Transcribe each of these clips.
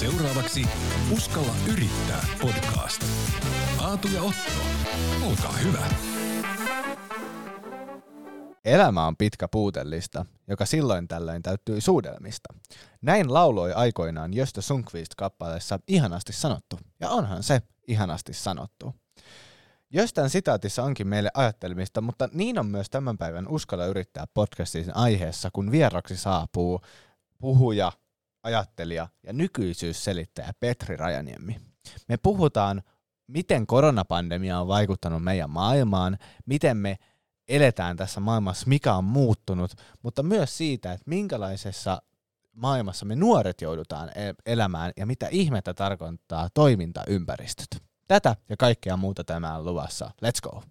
Seuraavaksi Uskalla yrittää podcast. Aatu ja Otto, olkaa hyvä. Elämä on pitkä puutellista, joka silloin tällöin täyttyy suudelmista. Näin lauloi aikoinaan Jöstö Sunkvist kappaleessa Ihanasti sanottu, ja onhan se ihanasti sanottu. Jöstän sitaatissa onkin meille ajattelemista, mutta niin on myös tämän päivän Uskalla yrittää podcastin aiheessa, kun vieraksi saapuu puhuja, ajattelija ja nykyisyysselittäjä Petri Rajaniemi. Me puhutaan, miten koronapandemia on vaikuttanut meidän maailmaan, miten me eletään tässä maailmassa, mikä on muuttunut, mutta myös siitä, että minkälaisessa maailmassa me nuoret joudutaan e- elämään ja mitä ihmettä tarkoittaa toimintaympäristöt. Tätä ja kaikkea muuta tämä on luvassa. Let's go!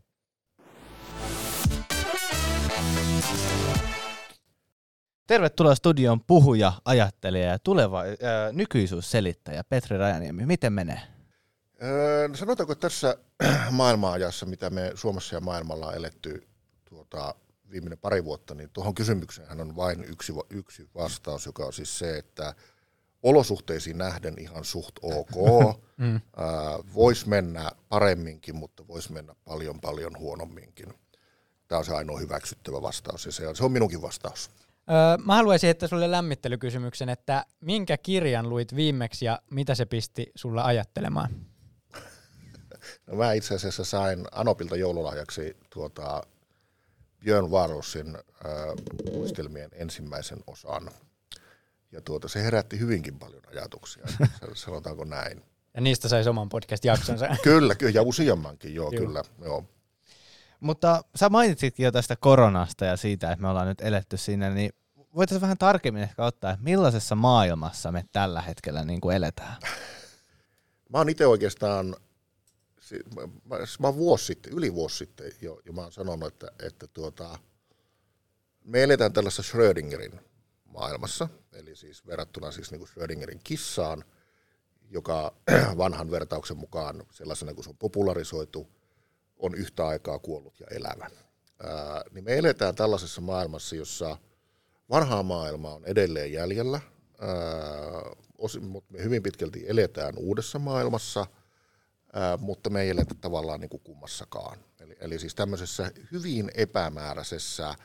Tervetuloa studion puhuja, ajattelija ja tuleva ää, nykyisyysselittäjä Petri Rajaniemi. Miten menee? Öö, sanotaanko että tässä maailmanajassa, mitä me Suomessa ja maailmalla on eletty tuota, viimeinen pari vuotta, niin tuohon kysymykseen on vain yksi, yksi vastaus, joka on siis se, että olosuhteisiin nähden ihan suht ok. mm. Voisi mennä paremminkin, mutta voisi mennä paljon paljon huonomminkin. Tämä on se ainoa hyväksyttävä vastaus ja se on, se on minunkin vastaus. Öö, mä haluaisin että sulle lämmittelykysymyksen, että minkä kirjan luit viimeksi ja mitä se pisti sulla ajattelemaan? No mä itse asiassa sain Anopilta joululahjaksi tuota Björn Varosin äh, muistelmien ensimmäisen osan. Ja tuota, se herätti hyvinkin paljon ajatuksia, sanotaanko näin. Ja niistä sai oman podcast-jaksonsa. kyllä, kyllä, ja useammankin, joo, joo. kyllä. Joo. Mutta sä mainitsitkin jo tästä koronasta ja siitä, että me ollaan nyt eletty siinä, niin voitaisiin vähän tarkemmin ehkä ottaa, että millaisessa maailmassa me tällä hetkellä niin kuin eletään? Mä oon itse oikeastaan, mä, mä, vuosi sitten, yli vuosi sitten jo, jo mä oon sanonut, että, että tuota, me eletään tällaisessa Schrödingerin maailmassa, eli siis verrattuna siis niin kuin Schrödingerin kissaan, joka vanhan vertauksen mukaan sellaisena kuin se on popularisoitu, on yhtä aikaa kuollut ja elävä. Ää, niin me eletään tällaisessa maailmassa, jossa vanhaa maailma on edelleen jäljellä, ää, osin, mutta me hyvin pitkälti eletään uudessa maailmassa, ää, mutta me ei eletä tavallaan niin kuin kummassakaan. Eli, eli siis tämmöisessä hyvin epämääräisessä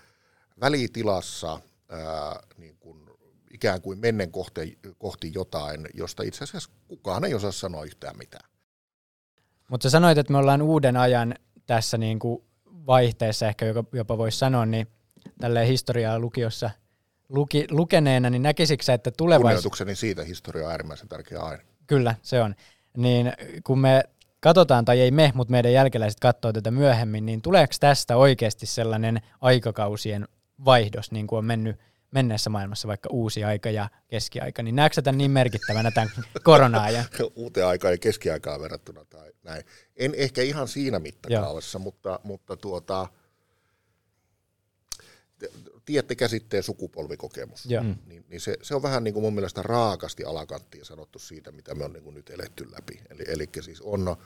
välitilassa, ää, niin kuin ikään kuin mennen kohti, kohti jotain, josta itse asiassa kukaan ei osaa sanoa yhtään mitään. Mutta sanoit, että me ollaan uuden ajan tässä niin kuin vaihteessa, ehkä jopa voisi sanoa, niin tälleen historiaa lukiossa luki, lukeneena, niin näkisikö että tulevaisuudessa... Kunnioitukseni siitä historia on äärimmäisen tärkeä aina. Kyllä, se on. Niin kun me katsotaan, tai ei me, mutta meidän jälkeläiset katsoo tätä myöhemmin, niin tuleeko tästä oikeasti sellainen aikakausien vaihdos, niin kuin on mennyt menneessä maailmassa vaikka uusi aika ja keskiaika, niin näetkö tämän niin merkittävänä tämän korona-ajan? Uuteen aikaan ja keskiaikaan verrattuna tai näin. En ehkä ihan siinä mittakaavassa, mutta, mutta tuota, tiedätte käsitteen sukupolvikokemus, mm. niin, niin se, se on vähän niin kuin mun mielestä raakasti alakanttiin sanottu siitä, mitä me on niin kuin nyt eletty läpi. Eli, eli siis on,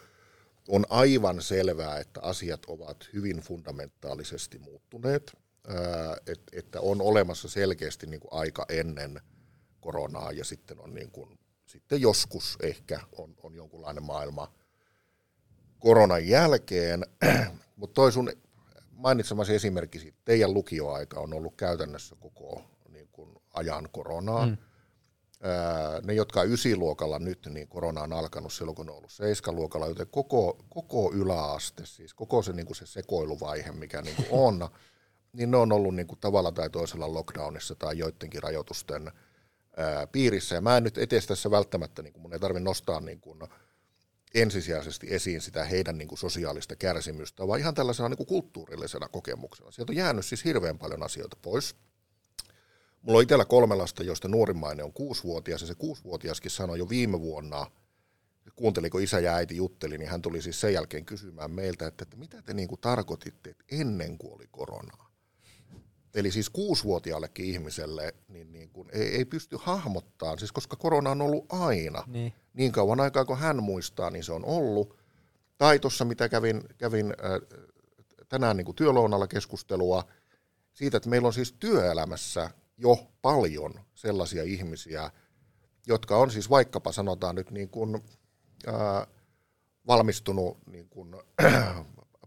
on aivan selvää, että asiat ovat hyvin fundamentaalisesti muuttuneet – että on olemassa selkeästi niin kuin aika ennen koronaa ja sitten on niin kuin, sitten joskus ehkä on, on jonkunlainen maailma koronan jälkeen, mutta toi sun mainitsemasi esimerkki siitä, teidän lukioaika on ollut käytännössä koko niin kuin ajan koronaa. Mm. ne, jotka on ysiluokalla nyt, niin korona on alkanut silloin, kun on ollut seiskaluokalla, joten koko, koko yläaste, siis koko se, niin kuin se sekoiluvaihe, mikä niin kuin on, niin ne on ollut niin kuin tavalla tai toisella lockdownissa tai joidenkin rajoitusten piirissä. Ja mä en nyt etes tässä välttämättä, niin kuin mun ei tarvitse nostaa niin kuin ensisijaisesti esiin sitä heidän niin kuin sosiaalista kärsimystä, vaan ihan tällaisena niin kuin kulttuurillisena kokemuksena. Sieltä on jäänyt siis hirveän paljon asioita pois. Mulla on itsellä kolme lasta, joista nuorimmainen on kuusivuotias, ja se kuusivuotiaskin sanoi jo viime vuonna, kuunteliko isä ja äiti jutteli, niin hän tuli siis sen jälkeen kysymään meiltä, että, että mitä te niin kuin tarkoititte, että ennen kuin oli koronaa. Eli siis kuusivuotiaallekin ihmiselle niin, niin kuin ei, ei pysty hahmottamaan, siis koska korona on ollut aina. Niin, niin kauan aikaa kuin hän muistaa, niin se on ollut. Tai tuossa mitä kävin, kävin äh, tänään niin kuin työlounalla keskustelua siitä, että meillä on siis työelämässä jo paljon sellaisia ihmisiä, jotka on siis vaikkapa sanotaan nyt niin kuin, ää, valmistunut niin kuin,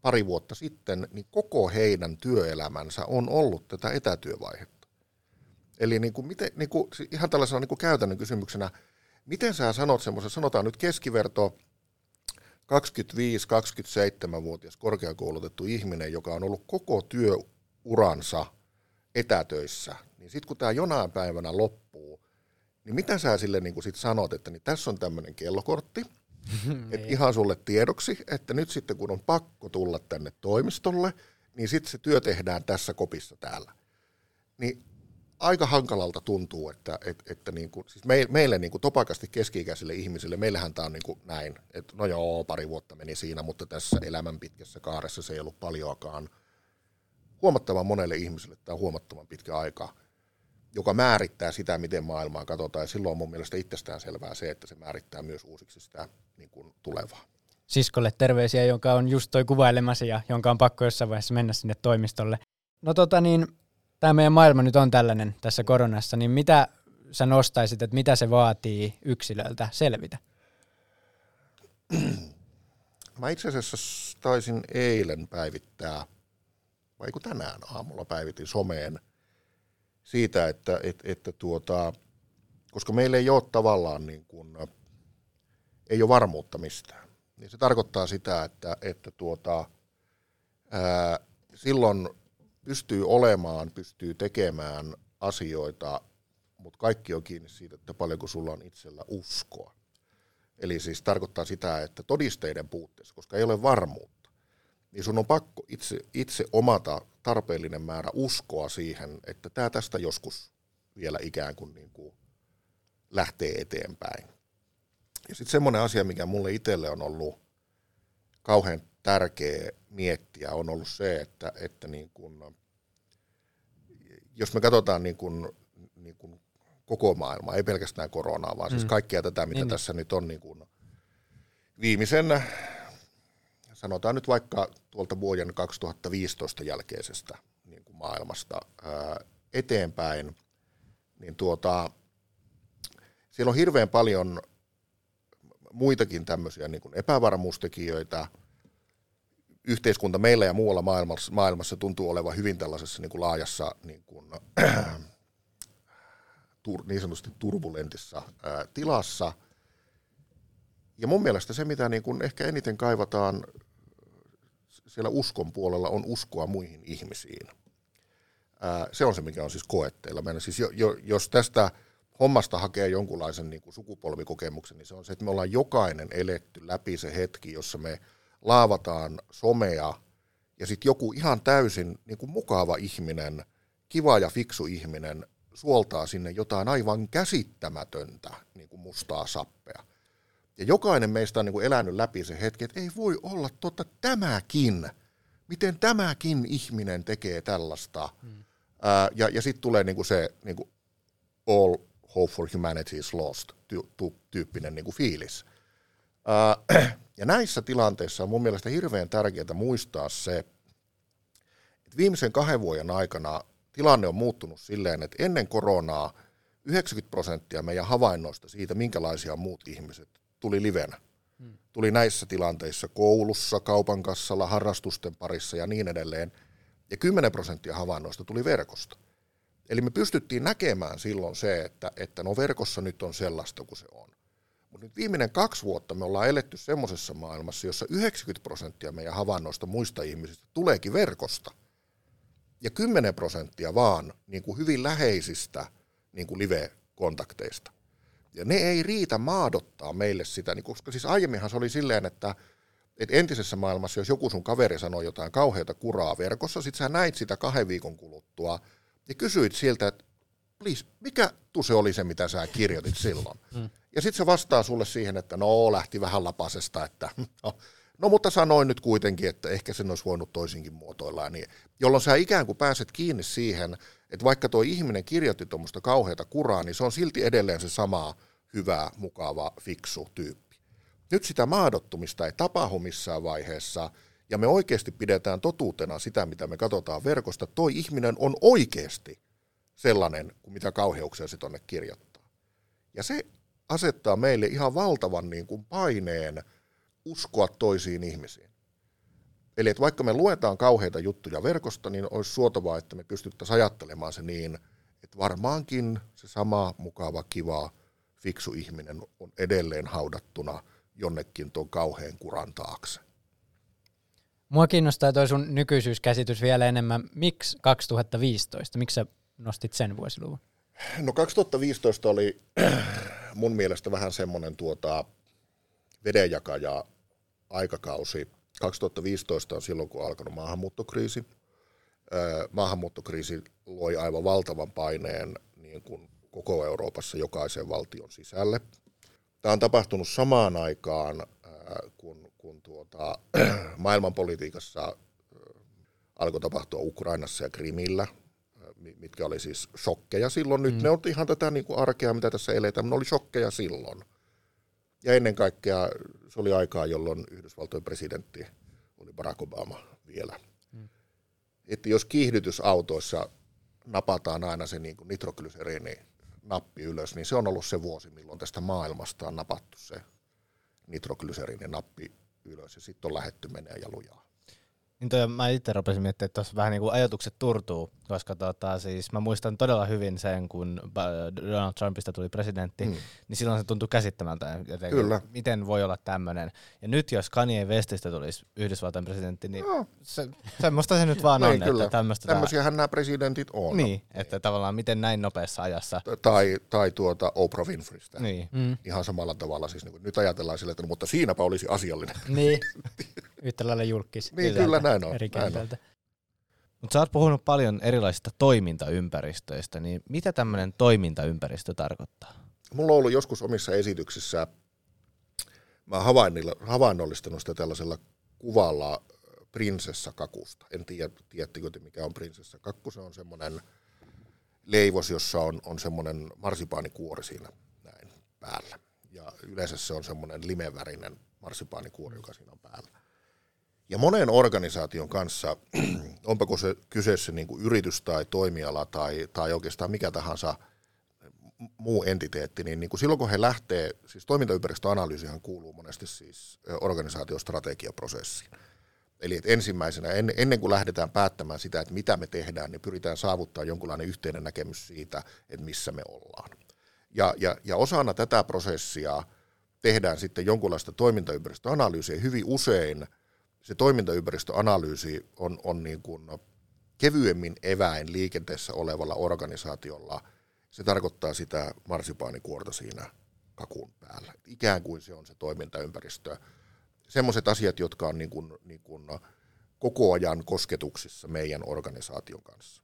pari vuotta sitten, niin koko heidän työelämänsä on ollut tätä etätyövaihetta. Eli niin kuin, miten, niin kuin, ihan tällaisena niin kuin käytännön kysymyksenä, miten sä sanot semmoisen, sanotaan nyt keskiverto 25-27-vuotias korkeakoulutettu ihminen, joka on ollut koko työuransa etätöissä, niin sitten kun tämä jonain päivänä loppuu, niin mitä sä sille niin sit sanot, että niin tässä on tämmöinen kellokortti, että ihan sulle tiedoksi, että nyt sitten kun on pakko tulla tänne toimistolle, niin sitten se työ tehdään tässä kopissa täällä. Niin aika hankalalta tuntuu, että, että, että niin kuin, siis meille niin kuin topakasti keski-ikäisille ihmisille, meillähän tämä on niin kuin näin, että no joo, pari vuotta meni siinä, mutta tässä elämän pitkässä kaaressa se ei ollut paljoakaan. Huomattavan monelle ihmiselle tämä on huomattavan pitkä aika, joka määrittää sitä, miten maailmaa katsotaan, ja silloin on mun mielestä itsestään selvää se, että se määrittää myös uusiksi sitä niin kuin tulevaa. Siskolle terveisiä, jonka on just toi kuvailemasi ja jonka on pakko jossain vaiheessa mennä sinne toimistolle. No tota niin, tämä meidän maailma nyt on tällainen tässä koronassa, niin mitä sä nostaisit, että mitä se vaatii yksilöltä selvitä? Mä itse asiassa taisin eilen päivittää, vai kun tänään aamulla päivitin someen siitä, että, että, että tuota, koska meillä ei ole tavallaan niin kuin, ei ole varmuutta mistään, niin se tarkoittaa sitä, että, että tuota, ää, silloin pystyy olemaan, pystyy tekemään asioita, mutta kaikki on kiinni siitä, että paljonko sulla on itsellä uskoa. Eli siis tarkoittaa sitä, että todisteiden puutteessa, koska ei ole varmuutta, niin sun on pakko itse, itse omata tarpeellinen määrä uskoa siihen, että tämä tästä joskus vielä ikään kuin, niin kuin lähtee eteenpäin. Ja sitten semmoinen asia, mikä mulle itselle on ollut kauhean tärkeä miettiä, on ollut se, että, että niin kun, jos me katsotaan niin kun, niin kun koko maailmaa, ei pelkästään koronaa, vaan siis mm. siis kaikkea tätä, mitä niin. tässä nyt on niin kun viimeisen, sanotaan nyt vaikka tuolta vuoden 2015 jälkeisestä niin kuin maailmasta ää, eteenpäin, niin tuota, siellä on hirveän paljon muitakin tämmöisiä niin kuin epävarmuustekijöitä. Yhteiskunta meillä ja muualla maailmassa, maailmassa tuntuu olevan hyvin tällaisessa niin kuin laajassa niin, kuin, niin sanotusti turbulentissa tilassa. Ja mun mielestä se, mitä niin kuin ehkä eniten kaivataan siellä uskon puolella, on uskoa muihin ihmisiin. Se on se, mikä on siis koetteilla. Siis jo, jo, jos tästä hommasta hakee jonkunlaisen niin kuin sukupolvikokemuksen, niin se on se, että me ollaan jokainen eletty läpi se hetki, jossa me laavataan somea ja sitten joku ihan täysin niin kuin mukava ihminen, kiva ja fiksu ihminen suoltaa sinne jotain aivan käsittämätöntä niin kuin mustaa sappea. Ja jokainen meistä on niin kuin elänyt läpi se hetki, että ei voi olla totta tämäkin. Miten tämäkin ihminen tekee tällaista? Hmm. Ää, ja ja sitten tulee niin kuin se niin kuin all hope for humanity is lost tyyppinen niin kuin fiilis. Äh, ja näissä tilanteissa on mun mielestä hirveän tärkeää muistaa se, että viimeisen kahden vuoden aikana tilanne on muuttunut silleen, että ennen koronaa 90 prosenttia meidän havainnoista siitä, minkälaisia muut ihmiset, tuli livenä. Hmm. Tuli näissä tilanteissa koulussa, kaupan kassalla, harrastusten parissa ja niin edelleen. Ja 10 prosenttia havainnoista tuli verkosta. Eli me pystyttiin näkemään silloin se, että, että no verkossa nyt on sellaista kuin se on. Mutta nyt viimeinen kaksi vuotta me ollaan eletty semmoisessa maailmassa, jossa 90 prosenttia meidän havainnoista muista ihmisistä tuleekin verkosta. Ja 10 prosenttia vaan niin kuin hyvin läheisistä niin kuin live-kontakteista. Ja ne ei riitä maadottaa meille sitä, niin koska siis aiemminhan se oli silleen, että, että entisessä maailmassa, jos joku sun kaveri sanoi jotain kauheata kuraa verkossa, sit sä näit sitä kahden viikon kuluttua – ja kysyit siltä, että please, mikä tuse oli se, mitä sä kirjoitit silloin? Mm. Ja sitten se vastaa sulle siihen, että no, lähti vähän lapasesta, että no, no mutta sanoin nyt kuitenkin, että ehkä sen olisi voinut toisinkin muotoilla. Niin, jolloin sä ikään kuin pääset kiinni siihen, että vaikka tuo ihminen kirjoitti tuommoista kauheata kuraa, niin se on silti edelleen se sama hyvä, mukava, fiksu tyyppi. Nyt sitä maadottumista ei tapahdu missään vaiheessa – ja me oikeasti pidetään totuutena sitä, mitä me katsotaan verkosta, toi ihminen on oikeasti sellainen, kuin mitä kauheuksia se tonne kirjoittaa. Ja se asettaa meille ihan valtavan niin kuin paineen uskoa toisiin ihmisiin. Eli että vaikka me luetaan kauheita juttuja verkosta, niin olisi suotavaa, että me pystyttäisiin ajattelemaan se niin, että varmaankin se sama mukava, kiva, fiksu ihminen on edelleen haudattuna jonnekin tuon kauheen kuran taakse. Mua kiinnostaa toi sun nykyisyyskäsitys vielä enemmän. Miksi 2015? Miksi sä nostit sen vuosiluvun? No 2015 oli mun mielestä vähän semmoinen tuota vedenjakaja aikakausi. 2015 on silloin, kun alkanut maahanmuuttokriisi. Maahanmuuttokriisi loi aivan valtavan paineen niin kuin koko Euroopassa jokaisen valtion sisälle. Tämä on tapahtunut samaan aikaan, kun, kun tuota, maailmanpolitiikassa alkoi tapahtua Ukrainassa ja Krimillä, mitkä oli siis shokkeja silloin. Nyt mm. ne on ihan tätä niin kuin arkea, mitä tässä eletään, mutta ne oli shokkeja silloin. Ja ennen kaikkea se oli aikaa, jolloin Yhdysvaltojen presidentti oli Barack Obama vielä. Mm. Että jos kiihdytysautoissa napataan aina se niin nitroglyserini nappi ylös, niin se on ollut se vuosi, milloin tästä maailmasta on napattu se nitroglyserini nappi ylös ja sitten on lähetty menee ja lujaa. Niin toi, mä itse rupesin miettimään, että tuossa vähän niin kuin ajatukset turtuu, koska tota, siis mä muistan todella hyvin sen, kun Donald Trumpista tuli presidentti, mm. niin silloin se tuntui käsittämältä, jotenkin, Kyllä. miten voi olla tämmöinen. Ja nyt jos Kanye Westistä tulisi Yhdysvaltain presidentti, niin no. se, semmoista se nyt vaan on. Kyllä. Että tämmöistä Tämmöisiähän nämä presidentit on. Niin, että tavallaan miten näin nopeassa ajassa. Tai, tai tuota Oprah Winfreystä. Niin. Mm. Ihan samalla tavalla. Siis niin nyt ajatellaan sille, että no, mutta siinäpä olisi asiallinen. Niin, yhtä lailla julkis. Niin, kyllä näin on. Eri näin on. Mutta sä oot puhunut paljon erilaisista toimintaympäristöistä, niin mitä tämmöinen toimintaympäristö tarkoittaa? Mulla on ollut joskus omissa esityksissä, mä havainnollistanut sitä tällaisella kuvalla prinsessakakusta. En tiedä, tiedättekö te mikä on prinsessakakku, se on semmoinen leivos, jossa on, on semmoinen marsipaanikuori siinä näin päällä. Ja yleensä se on semmoinen limevärinen marsipaanikuori, joka siinä on päällä. Ja monen organisaation kanssa, onpa se kyseessä niin kuin yritys tai toimiala tai, tai oikeastaan mikä tahansa muu entiteetti, niin, niin kuin silloin kun he lähtee, siis toimintaympäristöanalyysihan kuuluu monesti siis organisaatiostrategiaprosessiin. Eli että ensimmäisenä, en, ennen kuin lähdetään päättämään sitä, että mitä me tehdään, niin pyritään saavuttaa jonkunlainen yhteinen näkemys siitä, että missä me ollaan. Ja, ja, ja osana tätä prosessia tehdään sitten jonkunlaista toimintaympäristöanalyysiä. Hyvin usein – se toimintaympäristöanalyysi on, on niin kuin kevyemmin eväin liikenteessä olevalla organisaatiolla. Se tarkoittaa sitä marsipaanikuorta siinä kakun päällä. Ikään kuin se on se toimintaympäristö. Semmoiset asiat, jotka on niin kuin, niin kuin koko ajan kosketuksissa meidän organisaation kanssa.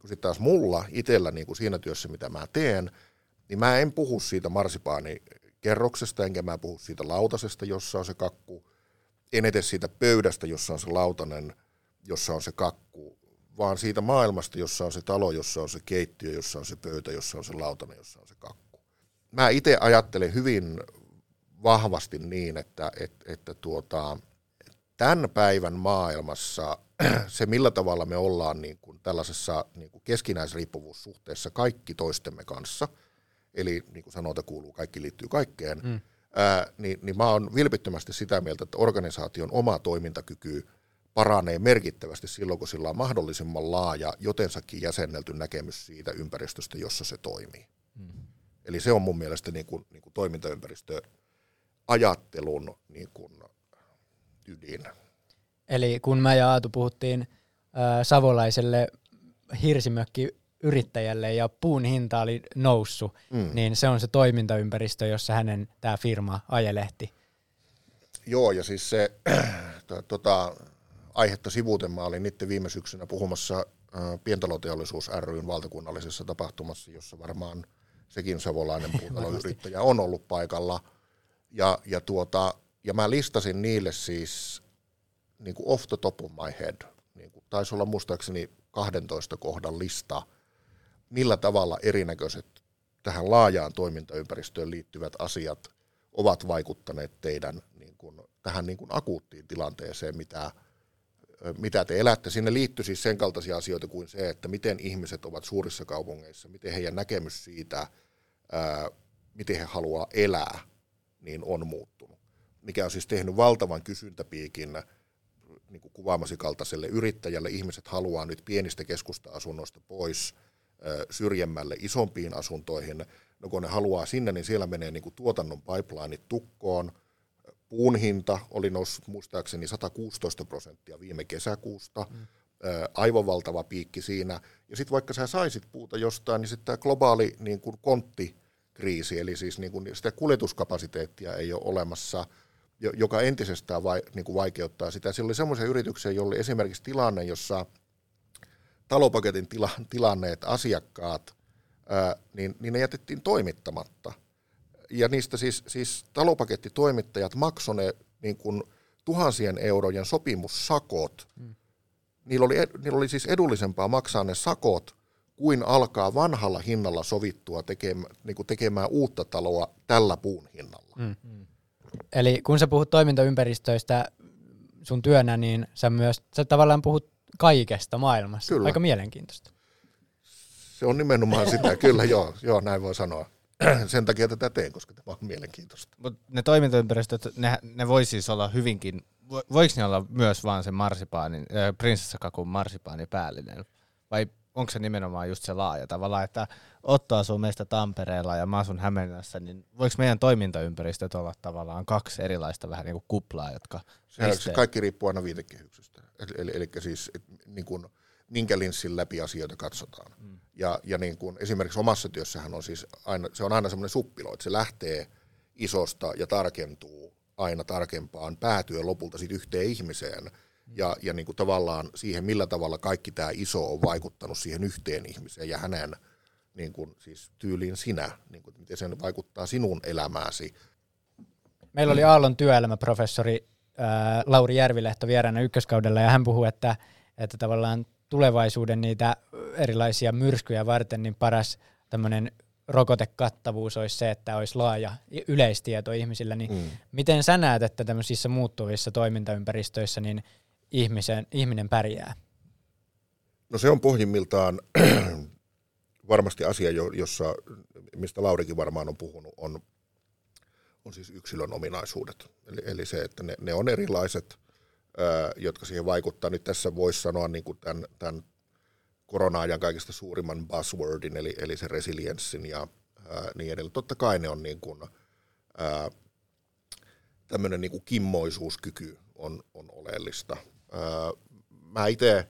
Kun sitten taas mulla itsellä niin kuin siinä työssä, mitä mä teen, niin mä en puhu siitä marsipaanikerroksesta, enkä mä puhu siitä lautasesta, jossa on se kakku, en edes siitä pöydästä, jossa on se lautanen, jossa on se kakku, vaan siitä maailmasta, jossa on se talo, jossa on se keittiö, jossa on se pöytä, jossa on se lautanen, jossa on se kakku. Mä itse ajattelen hyvin vahvasti niin, että, että, että tuota, tämän päivän maailmassa se, millä tavalla me ollaan niin kuin tällaisessa niin kuin keskinäisriippuvuussuhteessa kaikki toistemme kanssa, eli niin kuin sanota kuuluu, kaikki liittyy kaikkeen, mm ää, niin, niin mä oon vilpittömästi sitä mieltä, että organisaation oma toimintakyky paranee merkittävästi silloin, kun sillä on mahdollisimman laaja, jotensakin jäsennelty näkemys siitä ympäristöstä, jossa se toimii. Mm. Eli se on mun mielestä niin kuin, niin kuin toimintaympäristö-ajattelun niin kuin ydin. Eli kun mä ja Aatu puhuttiin äh, savolaiselle hirsimökki yrittäjälle ja puun hinta oli noussut, mm. niin se on se toimintaympäristö, jossa hänen tämä firma ajelehti. Joo, ja siis se tota, aihetta sivuuten mä olin niiden viime syksynä puhumassa Pientaloteollisuus ryn valtakunnallisessa tapahtumassa, jossa varmaan sekin savolainen puutaloyrittäjä on ollut paikalla. Ja, ja, tuota, ja mä listasin niille siis niin kuin off the top of my head, niin kuin, taisi olla muistaakseni 12 kohdan lista – millä tavalla erinäköiset tähän laajaan toimintaympäristöön liittyvät asiat ovat vaikuttaneet teidän niin kuin, tähän niin kuin akuuttiin tilanteeseen, mitä, mitä te elätte. Sinne liittyy siis sen kaltaisia asioita kuin se, että miten ihmiset ovat suurissa kaupungeissa, miten heidän näkemys siitä, ää, miten he haluaa elää, niin on muuttunut. Mikä on siis tehnyt valtavan kysyntäpiikin niin kuin kuvaamasi kaltaiselle yrittäjälle. Ihmiset haluaa nyt pienistä keskusta-asunnoista pois syrjemmälle isompiin asuntoihin. No kun ne haluaa sinne, niin siellä menee niin kuin tuotannon pipelineit tukkoon. Puun hinta oli noussut muistaakseni 116 prosenttia viime kesäkuusta. Mm. Aivan valtava piikki siinä. Ja sitten vaikka sä saisit puuta jostain, niin sitten tämä globaali niin kuin konttikriisi, eli siis niin kuin sitä kuljetuskapasiteettia ei ole olemassa – joka entisestään vai, niin kuin vaikeuttaa sitä. Siellä oli semmoisia yrityksiä, joilla oli esimerkiksi tilanne, jossa talopaketin tila, tilanneet asiakkaat, ää, niin, niin ne jätettiin toimittamatta. Ja niistä siis, siis talopakettitoimittajat maksoivat ne niin kuin tuhansien eurojen sopimussakot. Hmm. Niillä, oli, niillä oli siis edullisempaa maksaa ne sakot, kuin alkaa vanhalla hinnalla sovittua tekemään, niin kuin tekemään uutta taloa tällä puun hinnalla. Hmm. Hmm. Eli kun sä puhut toimintaympäristöistä sun työnä, niin sä myös sä tavallaan puhut kaikesta maailmassa. Kyllä. Aika mielenkiintoista. Se on nimenomaan sitä, kyllä joo, joo, näin voi sanoa. Sen takia tätä teen, koska tämä on mielenkiintoista. Mut ne toimintaympäristöt, ne, ne voi siis olla hyvinkin, voiko ne olla myös vaan se marsipaanin, äh, prinsessakakun marsipaani päällinen? Vai onko se nimenomaan just se laaja tavalla, että Otto asuu meistä Tampereella ja mä asun Hämeenlinnassa, niin voiko meidän toimintaympäristöt olla tavallaan kaksi erilaista vähän niin kuin kuplaa, jotka... Se, se kaikki riippuu aina viitekehyksestä. Eli, eli, siis niin kuin, minkä linssin läpi asioita katsotaan. Mm. Ja, ja niin kuin, esimerkiksi omassa työssähän on siis aina, se on aina semmoinen suppilo, että se lähtee isosta ja tarkentuu aina tarkempaan, päätyy lopulta sitten yhteen ihmiseen – ja, ja niin kuin tavallaan siihen, millä tavalla kaikki tämä iso on vaikuttanut siihen yhteen ihmiseen ja hänen niin kuin, siis tyyliin sinä, niin kuin, miten se vaikuttaa sinun elämääsi. Meillä oli Aallon työelämäprofessori ää, Lauri Järvilehto vieraana ykköskaudella ja hän puhui, että, että tavallaan tulevaisuuden niitä erilaisia myrskyjä varten niin paras tämmöinen rokotekattavuus olisi se, että olisi laaja yleistieto ihmisillä, niin mm. miten sä näet, että tämmöisissä muuttuvissa toimintaympäristöissä, niin ihmisen, ihminen pärjää? No se on pohjimmiltaan varmasti asia, jossa, mistä Laurikin varmaan on puhunut, on, on siis yksilön ominaisuudet. Eli, eli se, että ne, ne on erilaiset, ää, jotka siihen vaikuttaa. Nyt tässä voisi sanoa niin kuin tämän, tämän korona-ajan kaikista suurimman buzzwordin, eli, eli se resilienssin ja ää, niin edelleen. Totta kai ne on niin kuin, ää, tämmöinen niin kuin kimmoisuuskyky on, on oleellista mä itse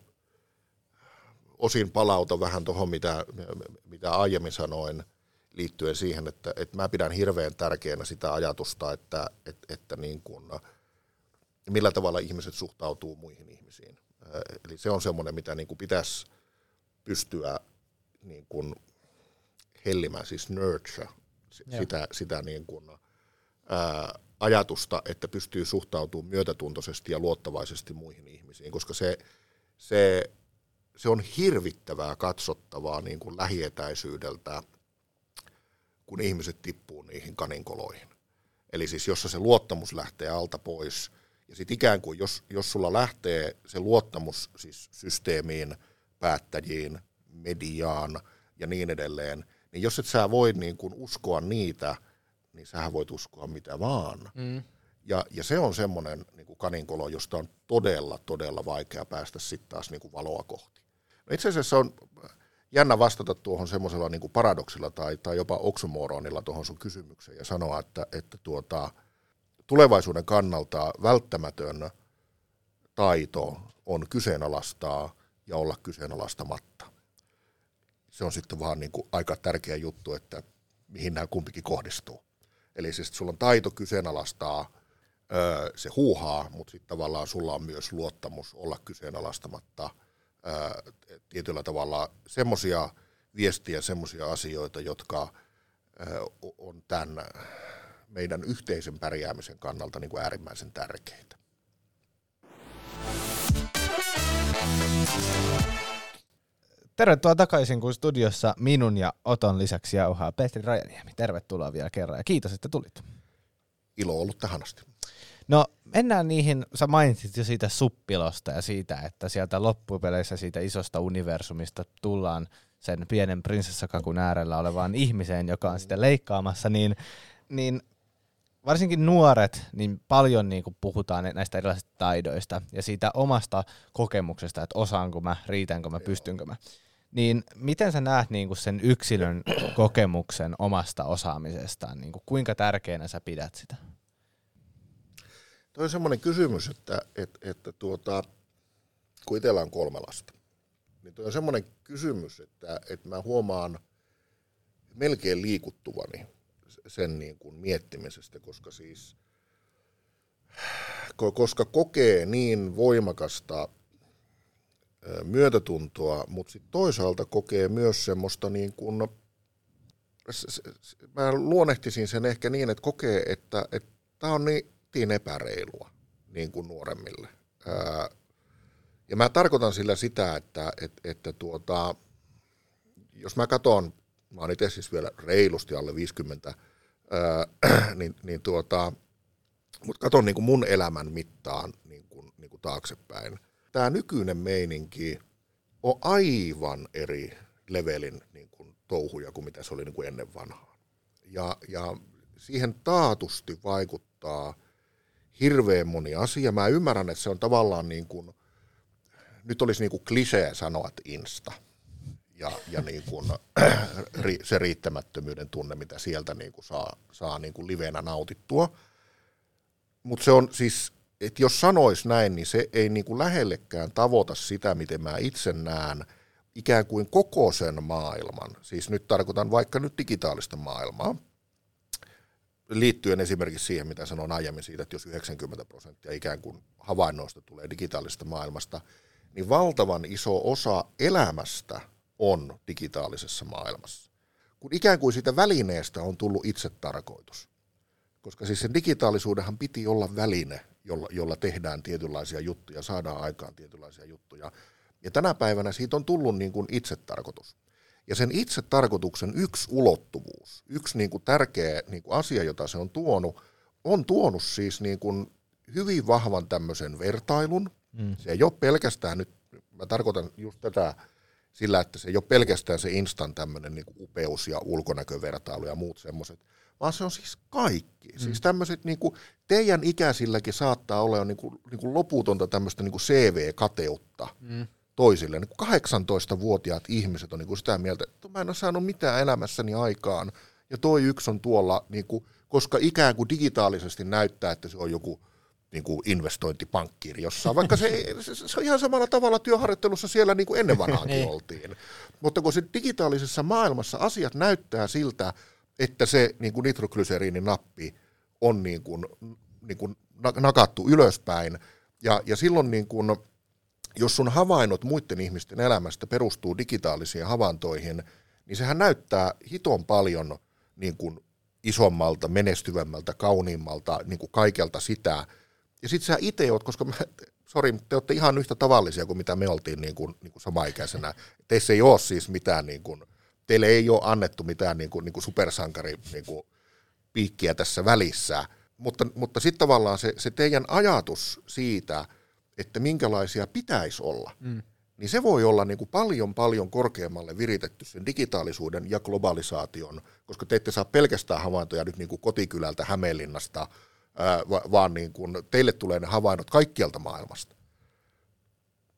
osin palautan vähän tuohon, mitä, mitä aiemmin sanoin, liittyen siihen, että, että mä pidän hirveän tärkeänä sitä ajatusta, että, että, että niin kuin, millä tavalla ihmiset suhtautuu muihin ihmisiin. Eli se on semmoinen, mitä niin kuin pitäisi pystyä niin kuin hellimään, siis nurture, sitä, sitä niin kuin, ää, ajatusta, että pystyy suhtautumaan myötätuntoisesti ja luottavaisesti muihin ihmisiin, koska se, se, se on hirvittävää katsottavaa niin kuin lähietäisyydeltä, kun ihmiset tippuu niihin kaninkoloihin. Eli siis jossa se luottamus lähtee alta pois, ja sitten ikään kuin jos, jos sulla lähtee se luottamus siis systeemiin, päättäjiin, mediaan ja niin edelleen, niin jos et sä voi niin kuin uskoa niitä – niin sähän voit uskoa mitä vaan. Mm. Ja, ja se on semmoinen niin kuin kaninkolo, josta on todella, todella vaikea päästä sitten taas niin kuin valoa kohti. No itse asiassa on jännä vastata tuohon semmoisella niin paradoksilla tai, tai jopa oksymoronilla tuohon sun kysymykseen ja sanoa, että, että tuota, tulevaisuuden kannalta välttämätön taito on kyseenalaistaa ja olla kyseenalaistamatta. Se on sitten vaan niin kuin aika tärkeä juttu, että mihin nämä kumpikin kohdistuu. Eli siis sulla on taito kyseenalaistaa se huuhaa, mutta sitten tavallaan sulla on myös luottamus olla kyseenalaistamatta tietyllä tavalla semmoisia viestiä, semmoisia asioita, jotka on tämän meidän yhteisen pärjäämisen kannalta niin kuin äärimmäisen tärkeitä. Tervetuloa takaisin, kun studiossa minun ja Oton lisäksi jauhaa Petri Rajaniemi. Tervetuloa vielä kerran ja kiitos, että tulit. Ilo ollut tähän asti. No mennään niihin, sä mainitsit jo siitä suppilosta ja siitä, että sieltä loppupeleissä siitä isosta universumista tullaan sen pienen prinsessakakun äärellä olevaan ihmiseen, joka on sitä leikkaamassa, niin, niin varsinkin nuoret, niin paljon niin kuin puhutaan näistä erilaisista taidoista ja siitä omasta kokemuksesta, että osaanko mä, riitänkö mä, pystynkö mä. Niin miten sä näet niin kuin sen yksilön kokemuksen omasta osaamisestaan? Niin kuin kuinka tärkeänä sä pidät sitä? Tuo on semmoinen kysymys, että, että, että tuota, kun itsellä on kolme lasta, niin tuo on semmoinen kysymys, että, että mä huomaan melkein liikuttuvani sen niin kuin miettimisestä, koska siis koska kokee niin voimakasta myötätuntoa, mutta sitten toisaalta kokee myös semmoista niin kuin, mä luonnehtisin sen ehkä niin, että kokee, että tämä on niin epäreilua niin kuin nuoremmille. Ja mä tarkoitan sillä sitä, että, että, että tuota, jos mä katson, mä oon itse siis vielä reilusti alle 50, ää, niin, niin tuota, mutta katson niin kuin mun elämän mittaan niin kuin, niin kuin taaksepäin. Tämä nykyinen meininki on aivan eri levelin niin kuin touhuja kuin mitä se oli niin kuin ennen vanhaa. Ja, ja siihen taatusti vaikuttaa hirveän moni asia. Mä ymmärrän, että se on tavallaan niin kuin, nyt olisi niin kuin klisee sanoa, että insta – ja, ja niin kuin, se riittämättömyyden tunne, mitä sieltä niin kuin saa, saa niin kuin livenä nautittua. Mutta se on siis, että jos sanois näin, niin se ei niin kuin lähellekään tavoita sitä, miten mä itse näen ikään kuin koko sen maailman. Siis nyt tarkoitan vaikka nyt digitaalista maailmaa, liittyen esimerkiksi siihen, mitä sanoin aiemmin siitä, että jos 90 prosenttia ikään kuin havainnoista tulee digitaalisesta maailmasta, niin valtavan iso osa elämästä – on digitaalisessa maailmassa. Kun ikään kuin siitä välineestä on tullut itse tarkoitus. Koska siis sen digitaalisuudenhan piti olla väline, jolla, jolla tehdään tietynlaisia juttuja, saadaan aikaan tietynlaisia juttuja. Ja tänä päivänä siitä on tullut niin kuin itse tarkoitus. Ja sen itse tarkoituksen yksi ulottuvuus, yksi niin kuin tärkeä niin kuin asia, jota se on tuonut, on tuonut siis niin kuin hyvin vahvan tämmöisen vertailun. Mm. Se ei ole pelkästään nyt, mä tarkoitan just tätä sillä, että se ei ole pelkästään se instan tämmöinen niin upeus ja ulkonäkövertailu ja muut semmoiset, vaan se on siis kaikki. Mm. Siis tämmöiset niin kuin, teidän ikäisilläkin saattaa olla niin kuin, niin kuin loputonta tämmöistä niin kuin CV-kateutta mm. Toisille. Niin kuin 18-vuotiaat ihmiset on niin kuin sitä mieltä, että mä en ole saanut mitään elämässäni aikaan, ja toi yksi on tuolla, niin kuin, koska ikään kuin digitaalisesti näyttää, että se on joku – niin kuin investointipankkiiri jossain, vaikka se, se, se on ihan samalla tavalla työharjoittelussa siellä niin kuin ennen vanhaankin niin. oltiin. Mutta kun se digitaalisessa maailmassa asiat näyttää siltä, että se niin kuin nitroglyseriinin nappi on niin kuin, niin kuin nakattu ylöspäin, ja, ja silloin niin kuin, jos sun havainnot muiden ihmisten elämästä perustuu digitaalisiin havaintoihin, niin sehän näyttää hiton paljon niin kuin isommalta, menestyvämmältä, kauniimmalta, niin kuin kaikelta sitä, ja sitten sä itse oot, koska sori, te olette ihan yhtä tavallisia kuin mitä me oltiin niin kuin, niin kuin samaikäisenä. Teissä ei ole siis mitään, niin kuin, teille ei ole annettu mitään niin kuin, niin kuin supersankari niin kuin, piikkiä tässä välissä. Mutta, mutta sitten tavallaan se, se teidän ajatus siitä, että minkälaisia pitäisi olla, mm. niin se voi olla niin kuin paljon paljon korkeammalle viritetty sen digitaalisuuden ja globalisaation, koska te ette saa pelkästään havaintoja nyt niin kuin kotikylältä Hämeenlinnasta – vaan niin kun teille tulee ne havainnot kaikkialta maailmasta.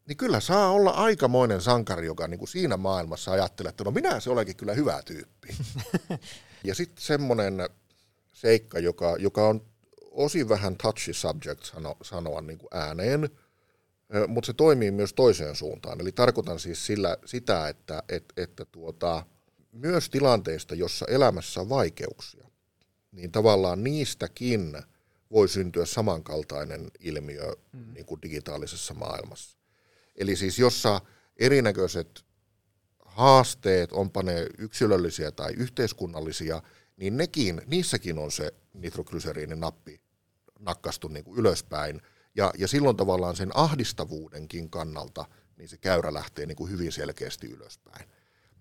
Niin kyllä saa olla aikamoinen sankari, joka niin kuin siinä maailmassa ajattelee, että no minä se olenkin kyllä hyvä tyyppi. ja sitten semmoinen seikka, joka, joka on osin vähän touchy subject sano, sanoa niin kuin ääneen, mutta se toimii myös toiseen suuntaan. Eli tarkoitan siis sillä, sitä, että, että, että tuota, myös tilanteista, jossa elämässä on vaikeuksia, niin tavallaan niistäkin – voi syntyä samankaltainen ilmiö mm. niin kuin digitaalisessa maailmassa. Eli siis jossa erinäköiset haasteet, onpa ne yksilöllisiä tai yhteiskunnallisia, niin nekin, niissäkin on se nitroglyseriinin nappi nakkastu niin kuin ylöspäin. Ja, ja silloin tavallaan sen ahdistavuudenkin kannalta niin se käyrä lähtee niin kuin hyvin selkeästi ylöspäin.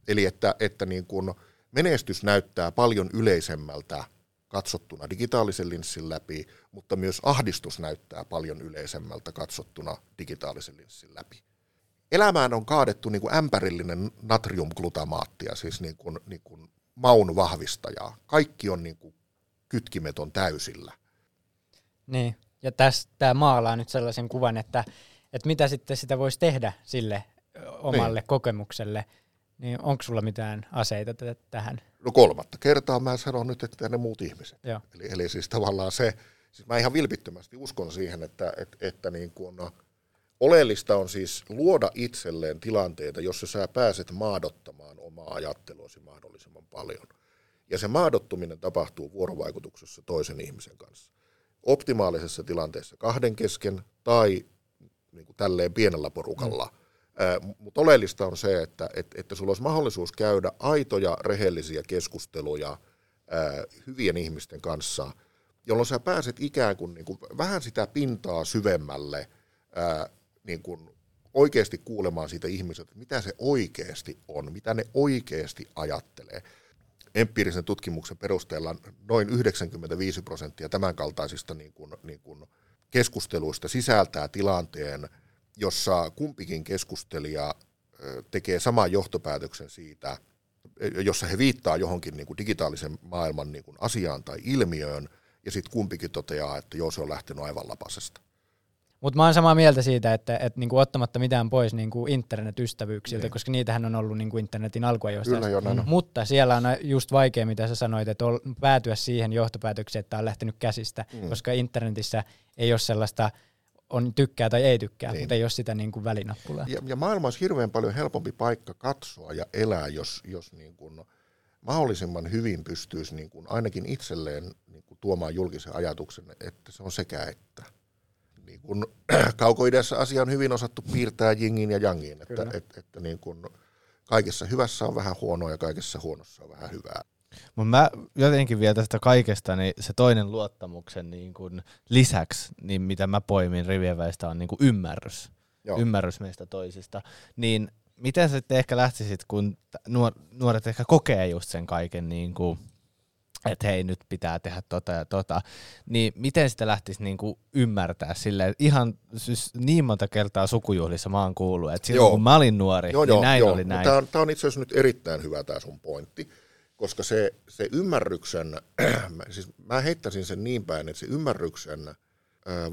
Eli että, että niin kuin menestys näyttää paljon yleisemmältä katsottuna digitaalisen linssin läpi, mutta myös ahdistus näyttää paljon yleisemmältä katsottuna digitaalisen linssin läpi. elämään on kaadettu niin kuin ämpärillinen natriumglutamaattia, siis niin kuin, niin kuin maun vahvistajaa. Kaikki on niin kuin kytkimet täysillä. Niin, ja tämä maalaa nyt sellaisen kuvan, että, että mitä sitten sitä voisi tehdä sille omalle niin. kokemukselle. Niin onko sulla mitään aseita t- tähän? No kolmatta kertaa mä sanon nyt, että ne muut ihmiset. Joo. Eli, eli siis tavallaan se, siis mä ihan vilpittömästi uskon siihen, että, että, että niin kuin, no, oleellista on siis luoda itselleen tilanteita, jossa sä pääset maadottamaan omaa ajatteluasi mahdollisimman paljon. Ja se maadottuminen tapahtuu vuorovaikutuksessa toisen ihmisen kanssa. Optimaalisessa tilanteessa kahden kesken tai niin kuin tälleen pienellä porukalla. Mm. Mutta oleellista on se, että, että, että sulla olisi mahdollisuus käydä aitoja, rehellisiä keskusteluja ää, hyvien ihmisten kanssa, jolloin sä pääset ikään kuin, niin kuin vähän sitä pintaa syvemmälle ää, niin kuin oikeasti kuulemaan siitä ihmiseltä, mitä se oikeasti on, mitä ne oikeasti ajattelee empiirisen tutkimuksen perusteella noin 95 prosenttia tämänkaltaisista niin kuin, niin kuin keskusteluista sisältää tilanteen, jossa kumpikin keskustelija tekee saman johtopäätöksen siitä, jossa he viittaa johonkin niin kuin digitaalisen maailman niin kuin asiaan tai ilmiöön, ja sitten kumpikin toteaa, että joo, se on lähtenyt aivan lapasesta. Mutta mä oon samaa mieltä siitä, että, että niinku ottamatta mitään pois niinku internetystävyyksiltä, niin. koska niitähän on ollut niinku internetin alkuajoista. Kyllä jo, näin. Mutta siellä on just vaikea, mitä sä sanoit, että on, päätyä siihen johtopäätökseen, että on lähtenyt käsistä, mm. koska internetissä ei ole sellaista on tykkää tai ei tykkää, niin. mutta ei ole sitä niin kuin välinappulaa. Ja, ja maailma olisi hirveän paljon helpompi paikka katsoa ja elää, jos, jos niin kuin mahdollisimman hyvin pystyisi niin kuin ainakin itselleen niin kuin tuomaan julkisen ajatuksen, että se on sekä että niin kuin, kaukoidessa asia on hyvin osattu piirtää jingin ja jangin, että, että, että, että niin kuin, kaikessa hyvässä on vähän huonoa ja kaikessa huonossa on vähän hyvää. Mutta mä jotenkin vielä tästä kaikesta, niin se toinen luottamuksen niin kun lisäksi, niin mitä mä poimin rivien väistä, on niin kuin ymmärrys. Joo. Ymmärrys meistä toisista. Niin miten sä sitten ehkä lähtisit, kun nuoret ehkä kokee just sen kaiken niin kuin että hei nyt pitää tehdä tota ja tota, niin miten sitä lähtisi niinku ymmärtää silleen, ihan siis niin monta kertaa sukujuhlissa mä oon kuullut, että silloin joo. kun mä olin nuori, joo, niin joo, näin joo. oli näin. Tämä on, tämä on itse asiassa nyt erittäin hyvä tämä sun pointti, koska se, se ymmärryksen, siis mä heittäisin sen niin päin, että se ymmärryksen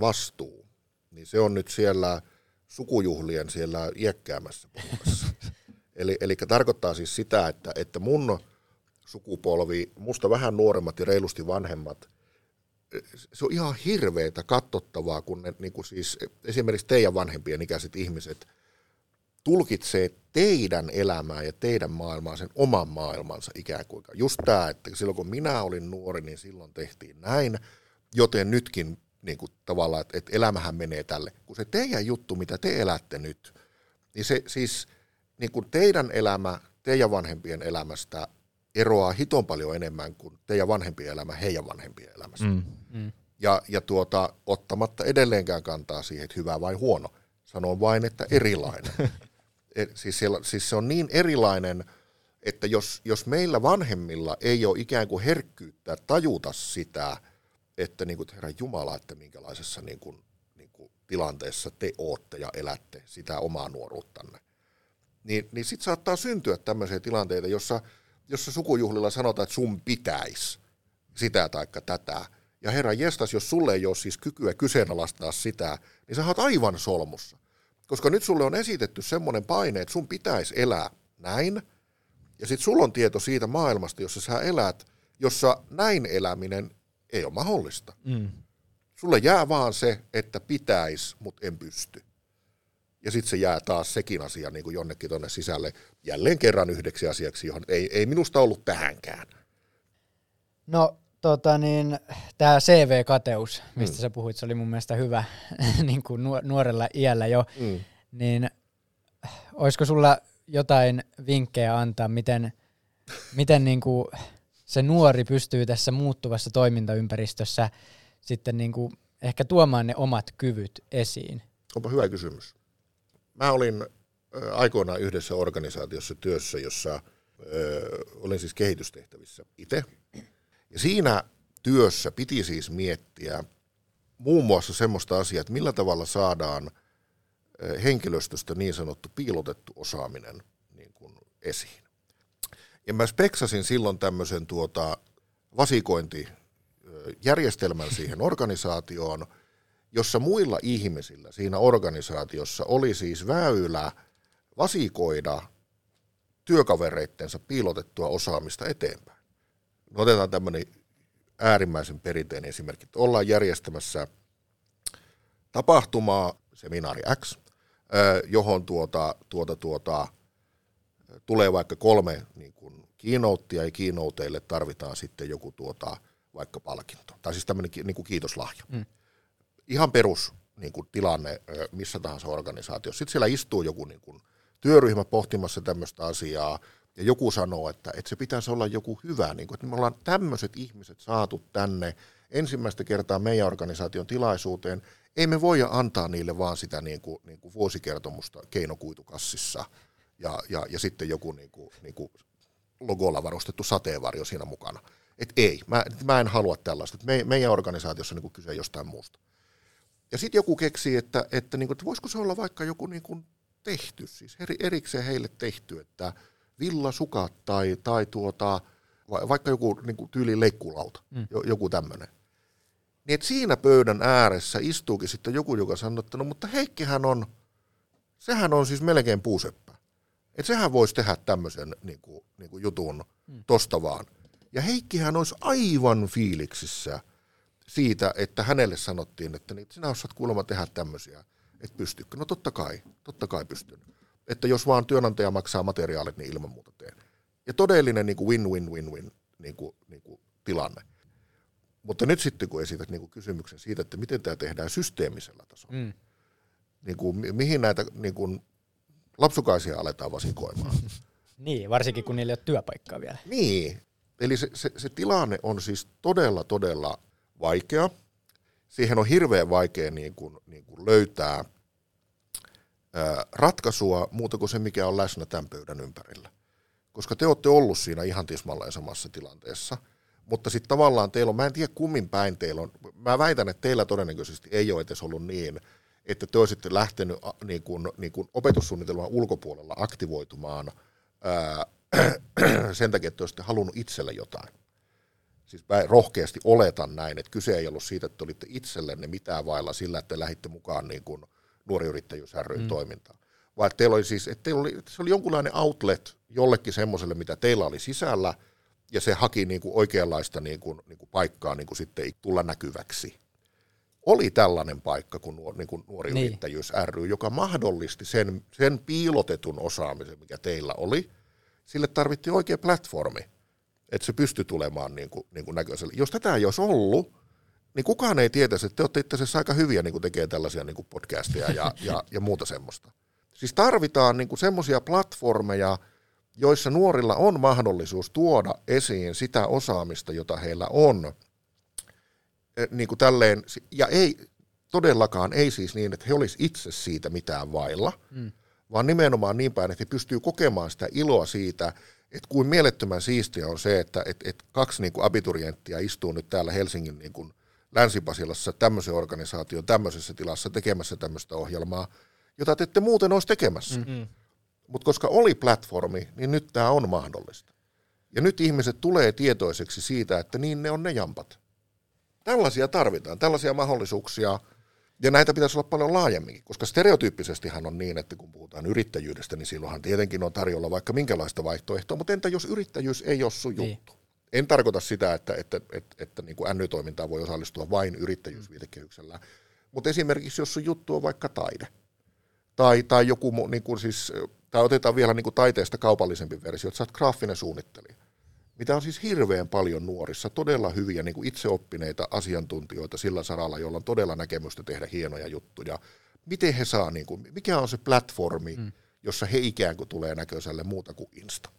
vastuu, niin se on nyt siellä sukujuhlien siellä iäkkäämässä eli, eli tarkoittaa siis sitä, että, että mun sukupolvi, musta vähän nuoremmat ja reilusti vanhemmat, se on ihan hirveätä katsottavaa, kun ne niin kuin siis, esimerkiksi teidän vanhempien ikäiset ihmiset tulkitsee teidän elämää ja teidän maailmaa sen oman maailmansa ikään kuin. Just tämä, että silloin kun minä olin nuori, niin silloin tehtiin näin, joten nytkin niin kuin tavallaan, että, elämähän menee tälle. Kun se teidän juttu, mitä te elätte nyt, niin se siis niin kuin teidän elämä teidän vanhempien elämästä eroaa hiton paljon enemmän kuin teidän vanhempien elämä heidän vanhempien elämässä. Mm. Mm. Ja, ja tuota, ottamatta edelleenkään kantaa siihen, että hyvä vai huono. Sanon vain, että erilainen. Et, siis, siellä, siis se on niin erilainen, että jos, jos meillä vanhemmilla ei ole ikään kuin herkkyyttä tajuta sitä, että niin kuin, herra Jumala, että minkälaisessa niin kuin, niin kuin tilanteessa te ootte ja elätte sitä omaa nuoruuttanne, niin, niin sitten saattaa syntyä tämmöisiä tilanteita, jossa – jossa sukujuhlilla sanotaan, että sun pitäisi sitä taikka tätä. Ja herra jestas, jos sulle ei ole siis kykyä kyseenalaistaa sitä, niin sä oot aivan solmussa. Koska nyt sulle on esitetty semmoinen paine, että sun pitäisi elää näin, ja sitten sulla on tieto siitä maailmasta, jossa sä elät, jossa näin eläminen ei ole mahdollista. Mm. Sulle jää vaan se, että pitäisi, mutta en pysty ja sitten se jää taas sekin asia niin kuin jonnekin tuonne sisälle jälleen kerran yhdeksi asiaksi, johon ei, ei minusta ollut tähänkään. No tota niin, tämä CV-kateus, mistä mm. sä puhuit, se oli mun mielestä hyvä niin kuin nuorella iällä jo, mm. niin olisiko sulla jotain vinkkejä antaa, miten, miten niin kuin se nuori pystyy tässä muuttuvassa toimintaympäristössä sitten niin kuin ehkä tuomaan ne omat kyvyt esiin? Onpa hyvä kysymys. Mä olin aikoinaan yhdessä organisaatiossa työssä, jossa ö, olin siis kehitystehtävissä itse. Ja siinä työssä piti siis miettiä muun muassa semmoista asiaa, että millä tavalla saadaan henkilöstöstä niin sanottu piilotettu osaaminen niin kuin esiin. Ja mä speksasin silloin tämmöisen tuota vasikointijärjestelmän siihen organisaatioon, jossa muilla ihmisillä siinä organisaatiossa oli siis väylä vasikoida työkavereittensa piilotettua osaamista eteenpäin. No otetaan tämmöinen äärimmäisen perinteinen esimerkki. Ollaan järjestämässä tapahtumaa, seminaari X, johon tuota, tuota, tuota, tulee vaikka kolme niin kuin keynotea ja keynouteille tarvitaan sitten joku tuota, vaikka palkinto. Tai siis tämmöinen niin kuin kiitoslahja. Mm. Ihan perus niin kuin tilanne missä tahansa organisaatiossa. Sitten siellä istuu joku niin kuin, työryhmä pohtimassa tämmöistä asiaa, ja joku sanoo, että, että se pitäisi olla joku hyvä, niin kuin, että me ollaan tämmöiset ihmiset saatu tänne ensimmäistä kertaa meidän organisaation tilaisuuteen, ei me voida antaa niille vaan sitä niin kuin, niin kuin vuosikertomusta keinokuitukassissa ja, ja, ja sitten joku niin kuin, niin kuin logolla varustettu sateenvarjo siinä mukana. Et ei, mä, mä en halua tällaista. Me, meidän organisaatiossa on niin kyse jostain muusta. Ja sitten joku keksii, että, että, niin kuin, että voisiko se olla vaikka joku niin kuin tehty, siis eri, erikseen heille tehty, että villasukat tai, tai tuota, vaikka joku niin kuin tyyli leikkulauta, mm. joku tämmöinen. Niin että siinä pöydän ääressä istuukin sitten joku, joka sanoo, että no mutta Heikkihän on, sehän on siis melkein puuseppä. Että sehän voisi tehdä tämmöisen niin kuin, niin kuin jutun mm. tosta vaan. Ja Heikkihän olisi aivan fiiliksissä siitä, että hänelle sanottiin, että niin, sinä osaat kuulemma tehdä tämmöisiä. Että pystykö? No totta kai, totta kai pystyn. Että jos vaan työnantaja maksaa materiaalit, niin ilman muuta teen. Ja todellinen niin kuin win-win-win-win niin kuin, niin kuin tilanne. Mutta nyt sitten kun esität niin kuin kysymyksen siitä, että miten tämä tehdään systeemisellä tasolla, mm. niin kuin, mihin näitä niin kuin, lapsukaisia aletaan vasikoimaan. niin, varsinkin kun niillä ei ole työpaikkaa vielä. Niin, eli se, se, se tilanne on siis todella, todella vaikea. Siihen on hirveän vaikea niin kuin, niin kuin löytää ratkaisua muuta kuin se, mikä on läsnä tämän pöydän ympärillä. Koska te olette ollut siinä ihan tismalleen samassa tilanteessa, mutta sitten tavallaan teillä on, mä en tiedä kummin päin teillä on, mä väitän, että teillä todennäköisesti ei ole edes ollut niin, että te olisitte lähtenyt niin kuin, niin kuin opetussuunnitelman ulkopuolella aktivoitumaan ää, sen takia, että olisitte halunnut itselle jotain. Siis mä rohkeasti oletan näin, että kyse ei ollut siitä, että olitte itsellenne mitään vailla sillä, että lähditte mukaan niin kuin nuori yrittäjyys ry mm. toimintaan. Vaan että teillä oli siis, että teillä oli, se oli jonkunlainen outlet jollekin semmoiselle, mitä teillä oli sisällä, ja se haki niin kuin oikeanlaista niin kuin, niin kuin paikkaa niin kuin sitten tulla näkyväksi. Oli tällainen paikka kuin nuori, niin kuin nuori niin. yrittäjyys ry, joka mahdollisti sen, sen piilotetun osaamisen, mikä teillä oli. Sille tarvittiin oikea platformi, että se pystyi tulemaan niin kuin, niin kuin näköiselle. Jos tätä ei olisi ollut, niin kukaan ei tietäisi, että te olette itse asiassa aika hyviä niin tekee tällaisia niin podcasteja ja, ja, ja muuta semmoista. Siis tarvitaan niin semmoisia platformeja, joissa nuorilla on mahdollisuus tuoda esiin sitä osaamista, jota heillä on. E, niin kuin tälleen, ja ei todellakaan, ei siis niin, että he olisivat itse siitä mitään vailla, mm. vaan nimenomaan niin päin, että he pystyy kokemaan sitä iloa siitä, että kuin mielettömän siistiä on se, että et, et kaksi niin kuin abiturienttia istuu nyt täällä Helsingin niin kuin Länsi-Pasilassa tämmöisen organisaation tämmöisessä tilassa tekemässä tämmöistä ohjelmaa, jota te ette muuten olisi tekemässä. Mm-hmm. Mutta koska oli platformi, niin nyt tämä on mahdollista. Ja nyt ihmiset tulee tietoiseksi siitä, että niin ne on ne jampat. Tällaisia tarvitaan, tällaisia mahdollisuuksia, ja näitä pitäisi olla paljon laajemminkin, koska stereotyyppisestihan on niin, että kun puhutaan yrittäjyydestä, niin silloinhan tietenkin on tarjolla vaikka minkälaista vaihtoehtoa, mutta entä jos yrittäjyys ei ole sun niin. juttu? En tarkoita sitä, että, että, että, että, että niin kuin NY-toimintaan voi osallistua vain yrittäjyysviitekehyksellä, mutta esimerkiksi jos sun juttu on vaikka taide, tai, tai joku, niin kuin siis, tai otetaan vielä niin kuin taiteesta kaupallisempi versio, että sä oot graafinen suunnittelija, mitä on siis hirveän paljon nuorissa, todella hyviä niin kuin itseoppineita asiantuntijoita sillä saralla, joilla on todella näkemystä tehdä hienoja juttuja. Miten he saa, niin kuin, mikä on se platformi, mm. jossa he ikään kuin tulee näköiselle muuta kuin Insta?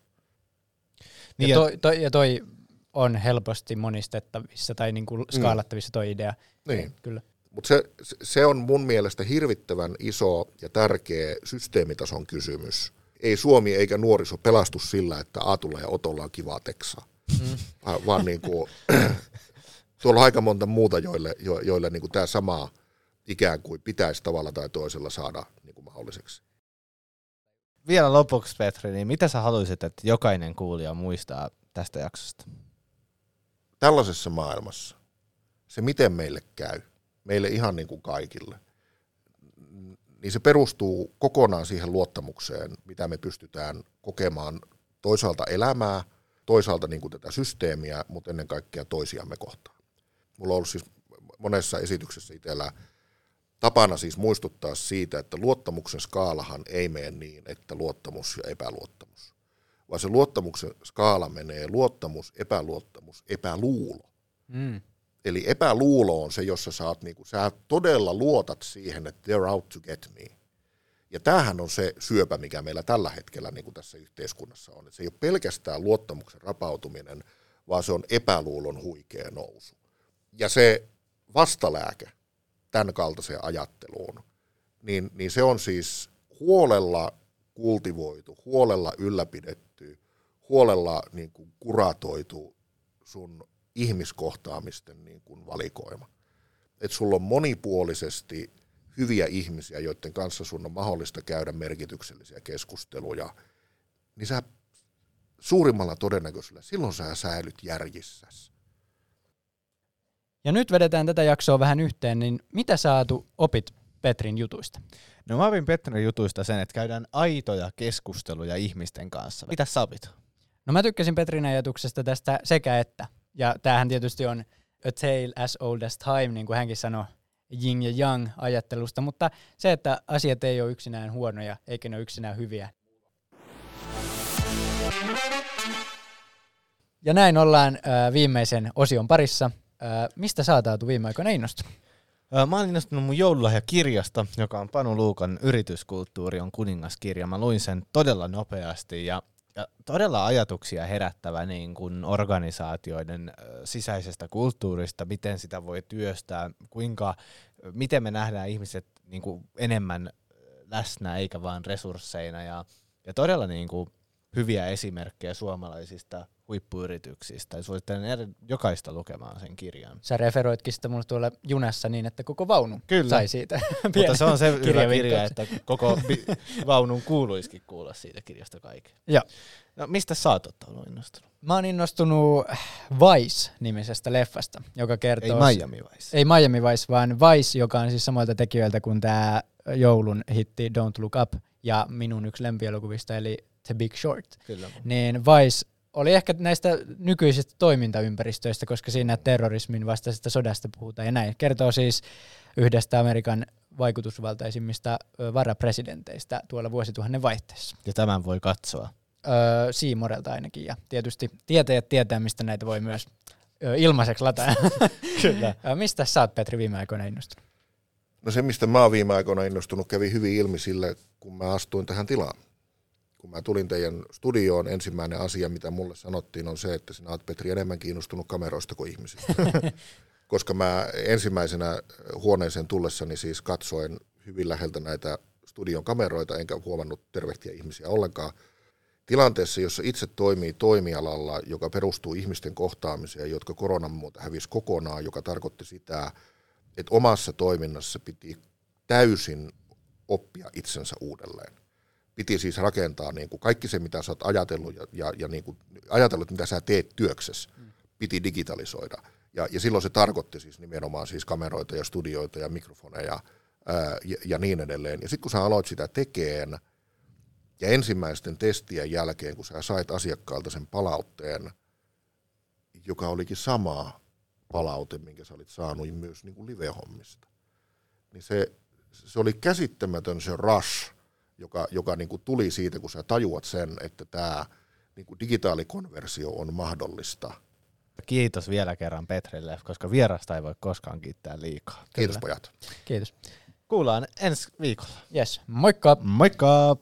Niin ja, toi, toi, ja toi on helposti monistettavissa tai niin kuin mm. skaalattavissa toi idea. Niin. Kyllä. Mutta se, se on mun mielestä hirvittävän iso ja tärkeä systeemitason kysymys. Ei Suomi eikä nuoriso pelastu sillä, että Aatulla ja Otolla on kivaa teksaa, mm. vaan, niin kuin, tuolla on aika monta muuta, joille, jo, joille niin tämä sama ikään kuin pitäisi tavalla tai toisella saada niin kuin mahdolliseksi. Vielä lopuksi Petri, niin mitä sä haluaisit, että jokainen kuulija muistaa tästä jaksosta? Tällaisessa maailmassa se miten meille käy, meille ihan niin kuin kaikille, niin se perustuu kokonaan siihen luottamukseen, mitä me pystytään kokemaan toisaalta elämää, toisaalta niin kuin tätä systeemiä, mutta ennen kaikkea toisiamme kohtaan. Mulla on ollut siis monessa esityksessä itsellä tapana siis muistuttaa siitä, että luottamuksen skaalahan ei mene niin, että luottamus ja epäluottamus, vaan se luottamuksen skaala menee luottamus, epäluottamus, epäluulo. Mm. Eli epäluulo on se, jossa sä, oot, niin kuin, sä todella luotat siihen, että they're out to get me. Ja tämähän on se syöpä, mikä meillä tällä hetkellä niin kuin tässä yhteiskunnassa on. Että se ei ole pelkästään luottamuksen rapautuminen, vaan se on epäluulon huikea nousu. Ja se vastalääke tämän kaltaiseen ajatteluun, niin, niin se on siis huolella kultivoitu, huolella ylläpidetty, huolella niin kuin kuratoitu sun ihmiskohtaamisten niin kuin valikoima. Että sulla on monipuolisesti hyviä ihmisiä, joiden kanssa sun on mahdollista käydä merkityksellisiä keskusteluja, niin sä suurimmalla todennäköisyydellä silloin sä säilyt järjissäsi. Ja nyt vedetään tätä jaksoa vähän yhteen, niin mitä saatu opit Petrin jutuista? No mä opin Petrin jutuista sen, että käydään aitoja keskusteluja ihmisten kanssa. Mitä sä opit? No mä tykkäsin Petrin ajatuksesta tästä sekä että. Ja tämähän tietysti on a tale as old as time, niin kuin hänkin sanoi yin ja yang ajattelusta, mutta se, että asiat ei ole yksinään huonoja, eikä ne ole yksinään hyviä. Ja näin ollaan äh, viimeisen osion parissa. Äh, mistä sä viime aikoina innostunut? Mä olen innostunut mun joululahjakirjasta, joka on Panu Luukan Yrityskulttuuri on kuningaskirja. Mä luin sen todella nopeasti ja ja todella ajatuksia herättävä niin kuin organisaatioiden sisäisestä kulttuurista, miten sitä voi työstää, kuinka, miten me nähdään ihmiset niin kuin enemmän läsnä eikä vain resursseina. Ja, ja todella niin kuin hyviä esimerkkejä suomalaisista huippuyrityksistä. Suosittelen jokaista lukemaan sen kirjan. Sä referoitkin sitä mulle tuolla junassa niin, että koko vaunu Kyllä. sai siitä. Mutta se on se hyvä kirja, että koko vaunun kuuluisikin kuulla siitä kirjasta kaiken. Ja. No, mistä sä oot ollut innostunut? Mä oon innostunut Vice-nimisestä leffasta, joka kertoo... Ei Miami Vice. Ei Miami Vice, vaan Vice, joka on siis samoilta tekijöiltä kuin tämä joulun hitti Don't Look Up ja minun yksi lempielokuvista, eli The Big Short. Kyllä. Niin Vice oli ehkä näistä nykyisistä toimintaympäristöistä, koska siinä terrorismin vastaisesta sodasta puhutaan ja näin. Kertoo siis yhdestä Amerikan vaikutusvaltaisimmista varapresidenteistä tuolla vuosituhannen vaihteessa. Ja tämän voi katsoa? Öö, Siimorelta ainakin, ja tietysti tietäjät tietää, mistä näitä voi myös öö, ilmaiseksi lataa. Kyllä. mistä sä oot, Petri, viime aikoina innostunut? No se, mistä mä oon viime aikoina innostunut, kävi hyvin ilmi sille, kun mä astuin tähän tilaan kun mä tulin teidän studioon, ensimmäinen asia, mitä mulle sanottiin, on se, että sinä olet Petri enemmän kiinnostunut kameroista kuin ihmisistä. Koska mä ensimmäisenä huoneeseen tullessani siis katsoin hyvin läheltä näitä studion kameroita, enkä huomannut tervehtiä ihmisiä ollenkaan. Tilanteessa, jossa itse toimii toimialalla, joka perustuu ihmisten kohtaamiseen, jotka koronan muuta hävisi kokonaan, joka tarkoitti sitä, että omassa toiminnassa piti täysin oppia itsensä uudelleen piti siis rakentaa niin kuin kaikki se, mitä sä oot ajatellut ja, ja, ja niin kuin ajatellut, mitä sä teet työksessä, piti digitalisoida. Ja, ja silloin se tarkoitti siis nimenomaan siis kameroita ja studioita ja mikrofoneja ää, ja, ja niin edelleen. Ja sitten kun sä aloit sitä tekeen, ja ensimmäisten testien jälkeen, kun sä sait asiakkaalta sen palautteen, joka olikin sama palaute, minkä sä olit saanut myös niin kuin live-hommista, niin se, se oli käsittämätön se rush, joka, joka niin kuin tuli siitä, kun sä tajuat sen, että tämä niin kuin digitaalikonversio on mahdollista. Kiitos vielä kerran Petrille, koska vierasta ei voi koskaan kiittää liikaa. Kiitos Kyllä. pojat. Kiitos. Kuullaan ensi viikolla. Yes, moikka! Moikka!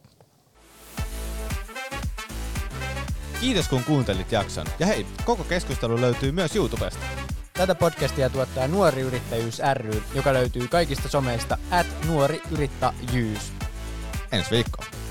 Kiitos kun kuuntelit jakson. Ja hei, koko keskustelu löytyy myös YouTubesta. Tätä podcastia tuottaa Nuori Yrittäjyys ry, joka löytyy kaikista someista at nuori yrittäjyys ensi viikkoon.